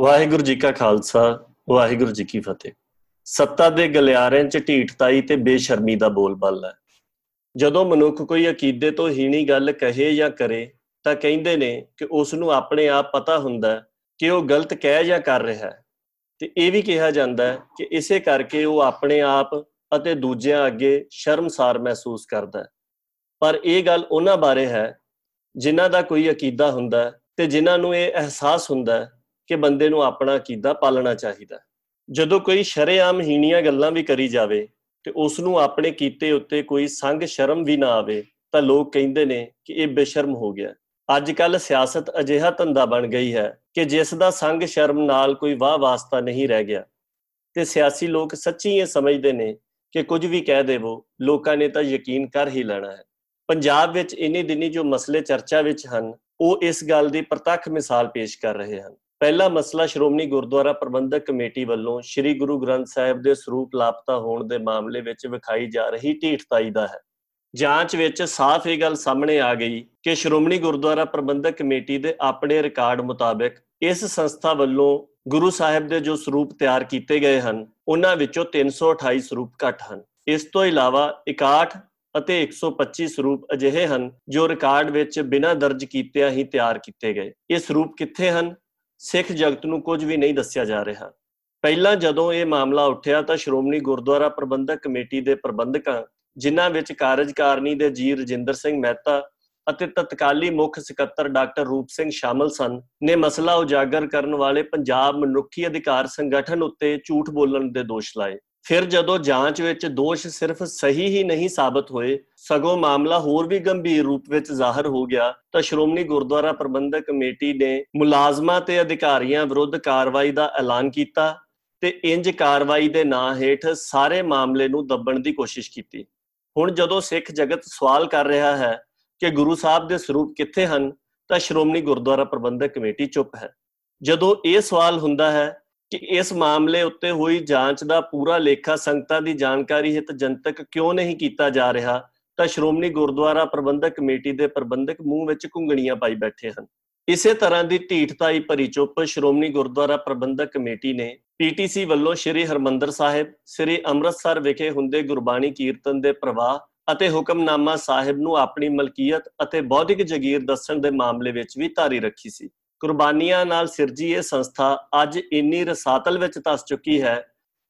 ਵਾਹਿਗੁਰੂ ਜੀ ਕਾ ਖਾਲਸਾ, ਵਾਹਿਗੁਰੂ ਜੀ ਕੀ ਫਤਿਹ। ਸੱਤਾ ਦੇ ਗਲਿਆਰਿਆਂ 'ਚ ਢੀਠਤਾਈ ਤੇ ਬੇਸ਼ਰਮੀ ਦਾ ਬੋਲਬਾਲਾ ਹੈ। ਜਦੋਂ ਮਨੁੱਖ ਕੋਈ ਅਕੀਦੇ ਤੋਂ ਹੀਣੀ ਗੱਲ ਕਹੇ ਜਾਂ ਕਰੇ, ਤਾਂ ਕਹਿੰਦੇ ਨੇ ਕਿ ਉਸ ਨੂੰ ਆਪਣੇ ਆਪ ਪਤਾ ਹੁੰਦਾ ਹੈ ਕਿ ਉਹ ਗਲਤ ਕਹਿ ਜਾਂ ਕਰ ਰਿਹਾ ਹੈ। ਤੇ ਇਹ ਵੀ ਕਿਹਾ ਜਾਂਦਾ ਹੈ ਕਿ ਇਸੇ ਕਰਕੇ ਉਹ ਆਪਣੇ ਆਪ ਅਤੇ ਦੂਜਿਆਂ ਅੱਗੇ ਸ਼ਰਮਸਾਰ ਮਹਿਸੂਸ ਕਰਦਾ ਹੈ। ਪਰ ਇਹ ਗੱਲ ਉਹਨਾਂ ਬਾਰੇ ਹੈ ਜਿਨ੍ਹਾਂ ਦਾ ਕੋਈ ਅਕੀਦਾ ਹੁੰਦਾ ਹੈ ਤੇ ਜਿਨ੍ਹਾਂ ਨੂੰ ਇਹ ਅਹਿਸਾਸ ਹੁੰਦਾ ਹੈ ਕਿ ਬੰਦੇ ਨੂੰ ਆਪਣਾ ਅਕੀਦਾ ਪਾਲਣਾ ਚਾਹੀਦਾ। ਜਦੋਂ ਕੋਈ ਸ਼ਰੇਆਮ ਹੀਣੀਆਂ ਗੱਲਾਂ ਵੀ ਕਰੀ ਜਾਵੇ ਤੇ ਉਸ ਨੂੰ ਆਪਣੇ ਕੀਤੇ ਉੱਤੇ ਕੋਈ ਸੰਗ ਸ਼ਰਮ ਵੀ ਨਾ ਆਵੇ, ਤਾਂ ਲੋਕ ਕਹਿੰਦੇ ਨੇ ਕਿ ਇਹ ਬੇਸ਼ਰਮ ਹੋ ਗਿਆ। ਅੱਜ ਕੱਲ ਸਿਆਸਤ ਅਜਿਹਾ ਧੰਦਾ ਬਣ ਗਈ ਹੈ ਕਿ ਜਿਸ ਦਾ ਸੰਗ ਸ਼ਰਮ ਨਾਲ ਕੋਈ ਵਾਹ ਵਾਸਤਾ ਨਹੀਂ ਰਹਿ ਗਿਆ। ਤੇ ਸਿਆਸੀ ਲੋਕ ਸੱਚੀ ਇਹ ਸਮਝਦੇ ਨੇ ਕਿ ਕੁਝ ਵੀ ਕਹਿ ਦੇਵੋ, ਲੋਕਾਂ ਨੇ ਤਾਂ ਯਕੀਨ ਕਰ ਹੀ ਲੈਣਾ ਹੈ। ਪੰਜਾਬ ਵਿੱਚ ਇਨੀ ਦਿਨੀ ਜੋ ਮਸਲੇ ਚਰਚਾ ਵਿੱਚ ਹਨ, ਉਹ ਇਸ ਗੱਲ ਦੀ ਪ੍ਰਤੱਖ ਮਿਸਾਲ ਪੇਸ਼ ਕਰ ਰਹੇ ਹਨ। ਪਹਿਲਾ ਮਸਲਾ ਸ਼੍ਰੋਮਣੀ ਗੁਰਦੁਆਰਾ ਪ੍ਰਬੰਧਕ ਕਮੇਟੀ ਵੱਲੋਂ ਸ੍ਰੀ ਗੁਰੂ ਗ੍ਰੰਥ ਸਾਹਿਬ ਦੇ ਸਰੂਪ ਲਾਪਤਾ ਹੋਣ ਦੇ ਮਾਮਲੇ ਵਿੱਚ ਵਿਖਾਈ ਜਾ ਰਹੀ ਢੀਠਤਾਈ ਦਾ ਹੈ। ਜਾਂਚ ਵਿੱਚ ਸਾਫ਼ ਇਹ ਗੱਲ ਸਾਹਮਣੇ ਆ ਗਈ ਕਿ ਸ਼੍ਰੋਮਣੀ ਗੁਰਦੁਆਰਾ ਪ੍ਰਬੰਧਕ ਕਮੇਟੀ ਦੇ ਆਪਣੇ ਰਿਕਾਰਡ ਮੁਤਾਬਕ ਇਸ ਸੰਸਥਾ ਵੱਲੋਂ ਗੁਰੂ ਸਾਹਿਬ ਦੇ ਜੋ ਸਰੂਪ ਤਿਆਰ ਕੀਤੇ ਗਏ ਹਨ, ਉਹਨਾਂ ਵਿੱਚੋਂ 328 ਸਰੂਪ ਘੱਟ ਹਨ। ਇਸ ਤੋਂ ਇਲਾਵਾ 61 ਅਤੇ 125 ਸਰੂਪ ਅਜਿਹੇ ਹਨ ਜੋ ਰਿਕਾਰਡ ਵਿੱਚ ਬਿਨਾਂ ਦਰਜ ਕੀਤਿਆਂ ਹੀ ਤਿਆਰ ਕੀਤੇ ਗਏ। ਇਹ ਸਰੂਪ ਕਿੱਥੇ ਹਨ? ਸਿੱਖ ਜਗਤ ਨੂੰ ਕੁਝ ਵੀ ਨਹੀਂ ਦੱਸਿਆ ਜਾ ਰਿਹਾ। ਪਹਿਲਾਂ ਜਦੋਂ ਇਹ ਮਾਮਲਾ ਉੱਠਿਆ ਤਾਂ ਸ਼੍ਰੋਮਣੀ ਗੁਰਦੁਆਰਾ ਪ੍ਰਬੰਧਕ ਕਮੇਟੀ ਦੇ ਪ੍ਰਬੰਧਕਾਂ, ਜਿਨ੍ਹਾਂ ਵਿੱਚ ਕਾਰਜਕਾਰਨੀ ਦੇ ਜੀ ਰਜਿੰਦਰ ਸਿੰਘ ਮਹਿਤਾ ਅਤੇ ਤਤਕਾਲੀ ਮੁੱਖ ਸਕੱਤਰ ਡਾਕਟਰ ਰੂਪ ਸਿੰਘ ਸ਼ਾਮਲ ਸਨ, ਨੇ ਮਸਲਾ ਉਜਾਗਰ ਕਰਨ ਵਾਲੇ ਪੰਜਾਬ ਮਨੁੱਖੀ ਅਧਿਕਾਰ ਸੰਗਠਨ ਉੱਤੇ ਝੂਠ ਬੋਲਣ ਦੇ ਦੋਸ਼ ਲਾਏ। ਫਿਰ ਜਦੋਂ ਜਾਂਚ ਵਿੱਚ ਦੋਸ਼ ਸਿਰਫ ਸਹੀ ਹੀ ਨਹੀਂ ਸਾਬਤ ਹੋਏ, ਸਗੋਂ ਮਾਮਲਾ ਹੋਰ ਵੀ ਗੰਭੀਰ ਰੂਪ ਵਿੱਚ ਜ਼ਾਹਰ ਹੋ ਗਿਆ, ਤਾਂ ਸ਼੍ਰੋਮਣੀ ਗੁਰਦੁਆਰਾ ਪ੍ਰਬੰਧਕ ਕਮੇਟੀ ਨੇ ਮੁਲਾਜ਼ਮਾਂ ਤੇ ਅਧਿਕਾਰੀਆਂ ਵਿਰੁੱਧ ਕਾਰਵਾਈ ਦਾ ਐਲਾਨ ਕੀਤਾ ਤੇ ਇੰਜ ਕਾਰਵਾਈ ਦੇ ਨਾਂ ਹੇਠ ਸਾਰੇ ਮਾਮਲੇ ਨੂੰ ਦੱਬਣ ਦੀ ਕੋਸ਼ਿਸ਼ ਕੀਤੀ। ਹੁਣ ਜਦੋਂ ਸਿੱਖ ਜਗਤ ਸਵਾਲ ਕਰ ਰਿਹਾ ਹੈ ਕਿ ਗੁਰੂ ਸਾਹਿਬ ਦੇ ਸਰੂਪ ਕਿੱਥੇ ਹਨ, ਤਾਂ ਸ਼੍ਰੋਮਣੀ ਗੁਰਦੁਆਰਾ ਪ੍ਰਬੰਧਕ ਕਮੇਟੀ ਚੁੱਪ ਹੈ। ਜਦੋਂ ਇਹ ਸਵਾਲ ਹੁੰਦਾ ਹੈ ਕਿ ਇਸ ਮਾਮਲੇ ਉੱਤੇ ਹੋਈ ਜਾਂਚ ਦਾ ਪੂਰਾ ਲੇਖਾ ਸੰਗਤਾਂ ਦੀ ਜਾਣਕਾਰੀ ਹਿਤ ਜਨਤਕ ਕਿਉਂ ਨਹੀਂ ਕੀਤਾ ਜਾ ਰਿਹਾ, ਤਾਂ ਸ਼੍ਰੋਮਣੀ ਗੁਰਦੁਆਰਾ ਪ੍ਰਬੰਧਕ ਕਮੇਟੀ ਦੇ ਪ੍ਰਬੰਧਕ ਮੂੰਹ ਵਿੱਚ ਕੁੰਗਣੀਆਂ ਪਾਈ ਬੈਠੇ ਹਨ। ਇਸੇ ਤਰ੍ਹਾਂ ਦੀ ਢੀਠਤਾਈ ਭਰੀ ਚੁੱਪ ਸ਼੍ਰੋਮਣੀ ਗੁਰਦੁਆਰਾ ਪ੍ਰਬੰਧਕ ਕਮੇਟੀ ਨੇ ਪੀਟੀਸੀ ਵੱਲੋਂ ਸ੍ਰੀ ਹਰਮੰਦਰ ਸਾਹਿਬ, ਸ੍ਰੀ ਅੰਮ੍ਰਿਤਸਰ ਵਿਖੇ ਹੁੰਦੇ ਗੁਰਬਾਣੀ ਕੀਰਤਨ ਦੇ ਪ੍ਰਵਾਹ ਅਤੇ ਹੁਕਮਨਾਮਾ ਸਾਹਿਬ ਨੂੰ ਆਪਣੀ ਮਲਕੀਅਤ ਅਤੇ ਬੌਧਿਕ ਜਗੀਰ ਦੱਸਣ ਦੇ ਮਾਮਲੇ ਵਿੱਚ ਵੀ ਧਾਰੀ ਰੱਖੀ ਸੀ। ਕੁਰਬਾਨੀਆਂ ਨਾਲ ਸਿਰਜੀ ਇਹ ਸੰਸਥਾ ਅੱਜ ਇੰਨੀ ਰਸਾਤਲ ਵਿੱਚ ਤਸ ਚੁੱਕੀ ਹੈ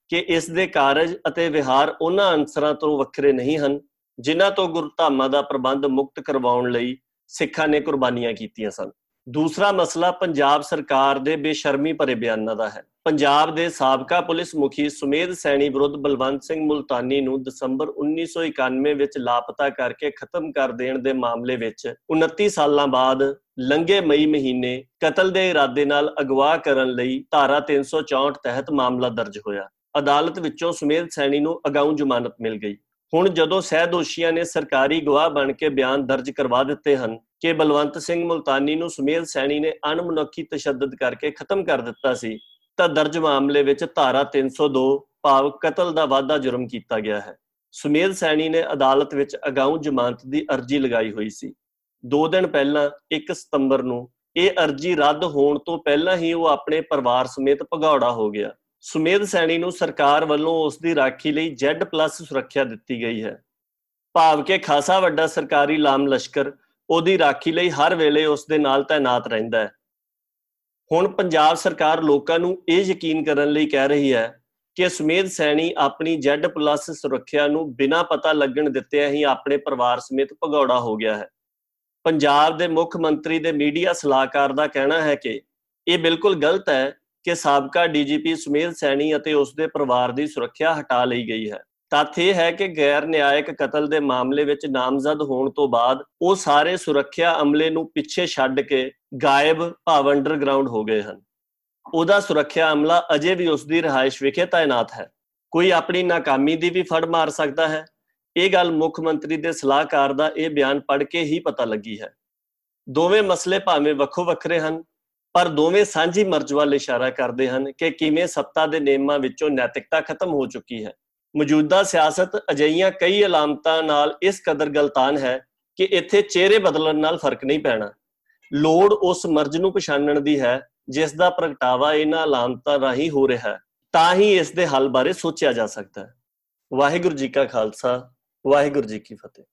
ਕਿ ਇਸ ਦੇ ਕਾਰਜ ਅਤੇ ਵਿਹਾਰ ਉਹਨਾਂ ਅੰਸਰਾਂ ਤੋਂ ਵੱਖਰੇ ਨਹੀਂ ਹਨ, ਜਿਨ੍ਹਾਂ ਤੋਂ ਗੁਰਧਾਮਾਂ ਦਾ ਪ੍ਰਬੰਧ ਮੁਕਤ ਕਰਵਾਉਣ ਲਈ ਸਿੱਖਾਂ ਨੇ ਕੁਰਬਾਨੀਆਂ ਕੀਤੀਆਂ ਸਨ। ਦੂਸਰਾ ਮਸਲਾ ਪੰਜਾਬ ਸਰਕਾਰ ਦੇ ਬੇਸ਼ਰਮੀ ਭਰੇ ਬਿਆਨਾਂ ਦਾ ਹੈ। ਪੰਜਾਬ ਦੇ ਸਾਬਕਾ ਪੁਲਿਸ ਮੁਖੀ ਸੁਮੇਧ ਸੈਣੀ ਵਿਰੁੱਧ ਬਲਵੰਤ ਸਿੰਘ ਮੁਲਤਾਨੀ ਨੂੰ ਦਸੰਬਰ 1991 ਵਿੱਚ ਲਾਪਤਾ ਕਰਕੇ ਖਤਮ ਕਰ ਦੇਣ ਦੇ ਮਾਮਲੇ ਵਿੱਚ 29 ਸਾਲਾਂ ਬਾਅਦ ਲੰਘੇ ਮਈ ਮਹੀਨੇ ਕਤਲ ਦੇ ਇਰਾਦੇ ਨਾਲ ਅਗਵਾ ਕਰਨ ਲਈ ਧਾਰਾ 364 ਤਹਿਤ ਮਾਮਲਾ ਦਰਜ ਹੋਇਆ। ਅਦਾਲਤ ਵਿੱਚੋਂ ਸੁਮੇਧ ਸੈਣੀ ਨੂੰ ਅਗਾਊਂ ਜ਼ਮਾਨਤ ਮਿਲ ਗਈ। ਹੁਣ ਜਦੋਂ ਸਹਿ ਦੋਸ਼ੀਆਂ ਨੇ ਸਰਕਾਰੀ ਗਵਾਹ ਬਣ ਕੇ ਬਿਆਨ ਦਰਜ ਕਰਵਾ ਦਿੱਤੇ ਹਨ ਕਿ ਬਲਵੰਤ ਸਿੰਘ ਮੁਲਤਾਨੀ ਨੂੰ ਸੁਮੇਧ ਸੈਣੀ ਨੇ ਅਣਮਨੁੱਖੀ ਤਸ਼ੱਦਦ ਕਰਕੇ ਖਤਮ ਕਰ ਦਿੱਤਾ ਸੀ, ਤਾਂ ਦਰਜ ਮਾਮਲੇ ਵਿੱਚ ਧਾਰਾ 302 ਭਾਵ ਕਤਲ ਦਾ ਵਾਅਦਾ ਜੁਰਮ ਕੀਤਾ ਗਿਆ ਹੈ। ਸੁਮੇਧ ਸੈਣੀ ਨੇ ਅਦਾਲਤ ਵਿੱਚ ਅਗਾਊਂ ਜ਼ਮਾਨਤ ਦੀ ਅਰਜ਼ੀ ਲਗਾਈ ਹੋਈ ਸੀ। 2 ਦਿਨ ਪਹਿਲਾਂ 1 ਸਤੰਬਰ ਨੂੰ, ਇਹ ਅਰਜ਼ੀ ਰੱਦ ਹੋਣ ਤੋਂ ਪਹਿਲਾਂ ਹੀ ਉਹ ਆਪਣੇ ਪਰਿਵਾਰ ਸਮੇਤ ਭਗੌੜਾ ਹੋ ਗਿਆ। ਸੁਮੇਧ ਸੈਣੀ ਨੂੰ ਸਰਕਾਰ ਵੱਲੋਂ ਉਸ ਦੀ ਰਾਖੀ ਲਈ Z+ ਸੁਰੱਖਿਆ ਦਿੱਤੀ ਗਈ ਹੈ। ਭਾਵ ਕਿ ਖਾਸਾ ਵੱਡਾ ਸਰਕਾਰੀ ਲਾਮ ਲਸ਼ਕਰ ਉਹਦੀ ਰਾਖੀ ਲਈ ਹਰ ਵੇਲੇ ਉਸ ਦੇ ਨਾਲ ਤਾਇਨਾਤ ਰਹਿੰਦਾ ਹੈ। ਹੁਣ ਪੰਜਾਬ ਸਰਕਾਰ ਲੋਕਾਂ ਨੂੰ ਇਹ ਯਕੀਨ ਕਰਨ ਲਈ ਕਹਿ ਰਹੀ ਹੈ ਕਿ ਸੁਮੇਧ ਸੈਣੀ ਆਪਣੀ Z+ ਸੁਰੱਖਿਆ ਨੂੰ ਬਿਨਾਂ ਪਤਾ ਲੱਗਣ ਦਿੱਤਿਆਂ ਹੀ ਆਪਣੇ ਪਰਿਵਾਰ ਸਮੇਤ ਭਗੌੜਾ ਹੋ ਗਿਆ ਹੈ। ਪੰਜਾਬ ਦੇ ਮੁੱਖ ਮੰਤਰੀ ਦੇ ਮੀਡੀਆ ਸਲਾਹਕਾਰ ਦਾ ਕਹਿਣਾ ਹੈ ਕਿ ਇਹ ਬਿਲਕੁਲ ਗਲਤ ਹੈ ਕਿ ਸਾਬਕਾ ਡੀਜੀਪੀ ਸੁਮੇਧ ਸੈਣੀ ਅਤੇ ਉਸ ਦੇ ਪਰਿਵਾਰ ਦੀ ਸੁਰੱਖਿਆ ਹਟਾ ਲਈ ਗਈ ਹੈ। ਤੱਥ ਇਹ ਹੈ ਕਿ ਗੈਰ ਨਿਆਇਕ ਕਤਲ ਦੇ ਮਾਮਲੇ ਵਿੱਚ ਨਾਮਜ਼ਦ ਹੋਣ ਤੋਂ ਬਾਅਦ ਉਹ ਸਾਰੇ ਸੁਰੱਖਿਆ ਅਮਲੇ ਨੂੰ ਪਿੱਛੇ ਛੱਡ ਕੇ ਗਾਇਬ ਭਾਵ ਅੰਡਰਗਰਾਉਂਡ ਹੋ ਗਏ ਹਨ। ਉਹਦਾ ਸੁਰੱਖਿਆ ਅਮਲਾ ਅਜੇ ਵੀ ਉਸ ਦੀ ਰਹਾਇਸ਼ ਵਿਖੇ ਤਾਇਨਾਤ ਹੈ। ਕੋਈ ਆਪਣੀ ਨਾਕਾਮੀ ਦੀ ਵੀ ਫੜ ਮਾਰ ਸਕਦਾ ਹੈ। ਇਹ ਗੱਲ ਮੁੱਖ ਮੰਤਰੀ ਦੇ ਸਲਾਹਕਾਰ ਦਾ ਇਹ ਬਿਆਨ ਪੜ੍ਹ ਕੇ ਹੀ ਪਤਾ ਲੱਗੀ ਹੈ। ਦੋਵੇਂ ਮਸਲੇ ਭਾਵੇਂ ਵੱਖੋ ਵੱਖਰੇ ਹਨ, ਪਰ ਦੋਵੇਂ ਸਾਂਝੀ ਮਰਜ਼ ਵੱਲ ਇਸ਼ਾਰਾ ਕਰਦੇ ਹਨ ਕਿ ਕਿਵੇਂ ਸੱਤਾ ਦੇ ਨਿਯਮਾਂ ਵਿੱਚੋਂ ਨੈਤਿਕਤਾ ਖਤਮ ਹੋ ਚੁੱਕੀ ਹੈ। ਮੌਜੂਦਾ ਸਿਆਸਤ ਅਜਈਆਂ ਕਈ ਅਲਾਮਤਾਂ ਨਾਲ ਇਸ ਕਦਰ ਗਲਤਾਨ ਹੈ ਕਿ ਇੱਥੇ ਚਿਹਰੇ ਬਦਲਣ ਨਾਲ ਫ਼ਰਕ ਨਹੀਂ ਪੈਣਾ। ਲੋੜ ਉਸ ਮਰਜ਼ ਨੂੰ ਪਛਾਣਨ ਦੀ ਹੈ, ਜਿਸ ਦਾ ਪ੍ਰਗਟਾਵਾ ਇਹਨਾਂ ਲਾਂਤਾਂ ਰਾਹੀਂ ਹੋ ਰਿਹਾ ਹੈ, ਤਾਂ ਹੀ ਇਸ ਦੇ ਹੱਲ ਬਾਰੇ ਸੋਚਿਆ ਜਾ ਸਕਦਾ ਹੈ। ਵਾਹਿਗੁਰੂ ਜੀ ਕਾ ਖਾਲਸਾ, ਵਾਹਿਗੁਰੂ ਜੀ ਕੀ ਫਤਿਹ।